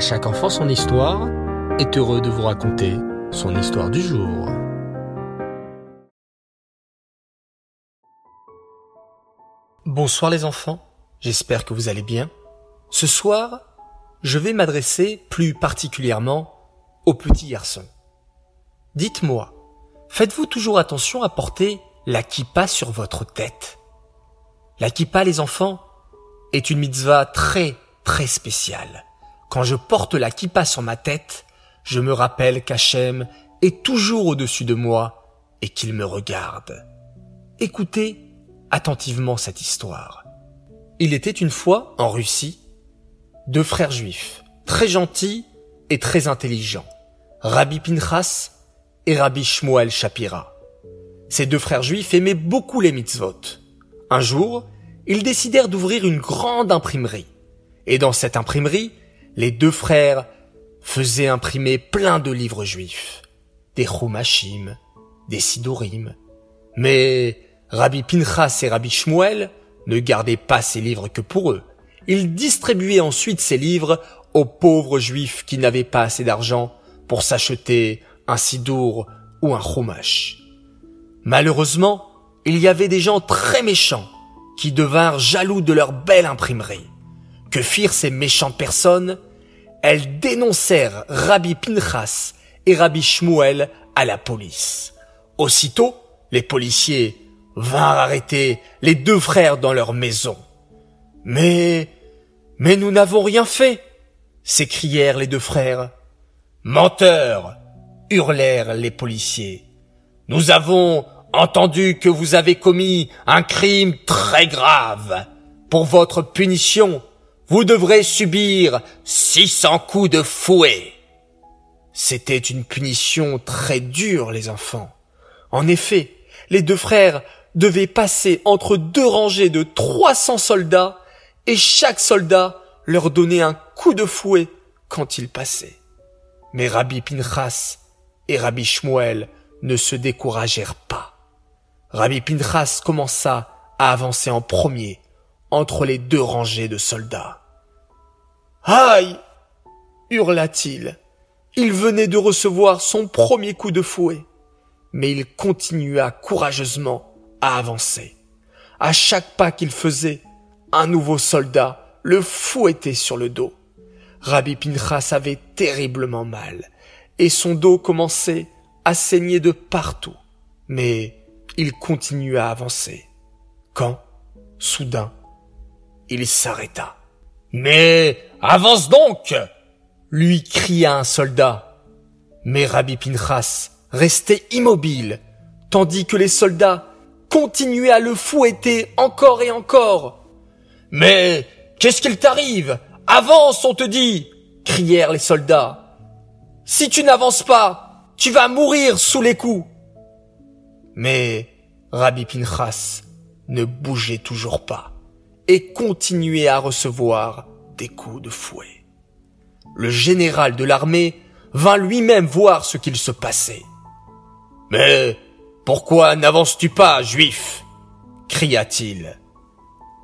Chaque enfant son histoire est heureux de vous raconter son histoire du jour. Bonsoir les enfants, j'espère que vous allez bien. Ce soir, je vais m'adresser plus particulièrement aux petits garçons. Dites-moi, faites-vous toujours attention à porter la kippa sur votre tête? La kippa, les enfants, est une mitzvah très très spéciale. Quand je porte la kippa sur ma tête, je me rappelle qu'Hachem est toujours au-dessus de moi et qu'il me regarde. Écoutez attentivement cette histoire. Il était une fois, en Russie, deux frères juifs, très gentils et très intelligents, Rabbi Pinchas et Rabbi Shmuel Shapira. Ces deux frères juifs aimaient beaucoup les mitzvot. Un jour, ils décidèrent d'ouvrir une grande imprimerie. Et dans cette imprimerie, les deux frères faisaient imprimer plein de livres juifs, des Chumashim, des Sidurim. Mais Rabbi Pinchas et Rabbi Shmuel ne gardaient pas ces livres que pour eux. Ils distribuaient ensuite ces livres aux pauvres juifs qui n'avaient pas assez d'argent pour s'acheter un Sidour ou un Chumash. Malheureusement, il y avait des gens très méchants qui devinrent jaloux de leur belle imprimerie. Que firent ces méchantes personnes Elles dénoncèrent Rabbi Pinchas et Rabbi Shmuel à la police. Aussitôt, les policiers vinrent arrêter les deux frères dans leur maison. Mais, mais nous n'avons rien fait, s'écrièrent les deux frères. Menteurs, hurlèrent les policiers. Nous avons entendu que vous avez commis un crime très grave. Pour votre punition, vous devrez subir 600 coups de fouet. C'était une punition très dure, les enfants. En effet, les deux frères devaient passer entre deux rangées de 300 soldats et chaque soldat leur donnait un coup de fouet quand ils passaient. Mais Rabbi Pinchas et Rabbi Shmuel ne se découragèrent pas. Rabbi Pinchas commença à avancer en premier entre les deux rangées de soldats. Aïe hurla-t-il. Il venait de recevoir son premier coup de fouet, mais il continua courageusement à avancer. À chaque pas qu'il faisait, un nouveau soldat le fouettait sur le dos. Rabbi Pinchas avait terriblement mal, et son dos commençait à saigner de partout. Mais il continua à avancer. Quand, soudain, il s'arrêta. Mais avance donc lui cria un soldat. Mais Rabbi Pinchas restait immobile, tandis que les soldats continuaient à le fouetter encore et encore. Mais qu'est-ce qu'il t'arrive? Avance, on te dit crièrent les soldats. Si tu n'avances pas, tu vas mourir sous les coups. Mais Rabbi Pinchas ne bougeait toujours pas et continuait à recevoir des coups de fouet. Le général de l'armée vint lui-même voir ce qu'il se passait. Mais pourquoi n'avances-tu pas, juif? cria-t-il.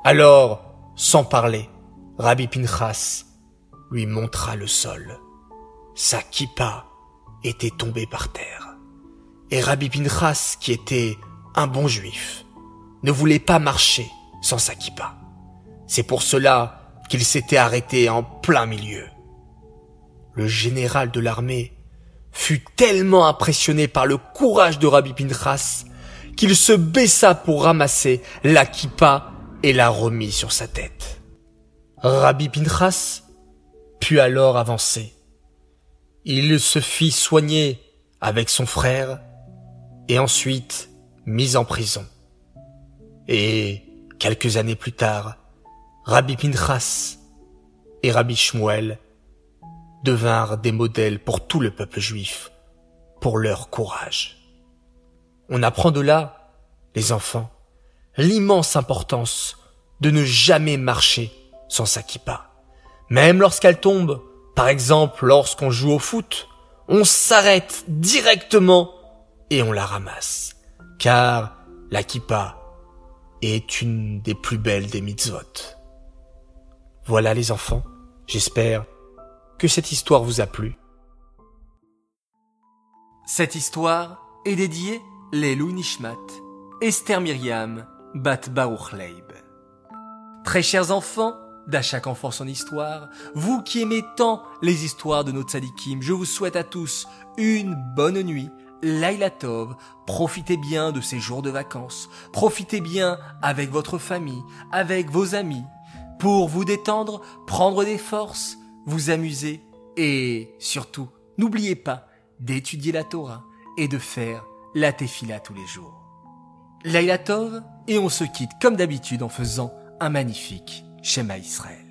Alors, sans parler, Rabbi Pinchas lui montra le sol. Sa kippa était tombée par terre. Et Rabbi Pinchas, qui était un bon juif, ne voulait pas marcher sans sa kippa. C'est pour cela qu'il s'était arrêté en plein milieu. Le général de l'armée fut tellement impressionné par le courage de Rabbi Pinchas qu'il se baissa pour ramasser la kippa et la remit sur sa tête. Rabbi Pinchas put alors avancer. Il se fit soigner avec son frère et ensuite mis en prison. Et quelques années plus tard, Rabbi Pinchas et Rabbi Shmuel devinrent des modèles pour tout le peuple juif, pour leur courage. On apprend de là, les enfants, l'immense importance de ne jamais marcher sans sa kippa. Même lorsqu'elle tombe, par exemple lorsqu'on joue au foot, on s'arrête directement et on la ramasse. Car la kippa est une des plus belles des mitzvot. Voilà les enfants, j'espère que cette histoire vous a plu. Cette histoire est dédiée les Nishmat, Esther Myriam, Bat Baruch Leib. Très chers enfants, d'à chaque enfant son histoire, vous qui aimez tant les histoires de nos tzadikim, je vous souhaite à tous une bonne nuit, Laila Tov, profitez bien de ces jours de vacances, profitez bien avec votre famille, avec vos amis, pour vous détendre, prendre des forces, vous amuser et surtout, n'oubliez pas d'étudier la Torah et de faire la tefila tous les jours. Laila Tov et on se quitte comme d'habitude en faisant un magnifique schéma Israël.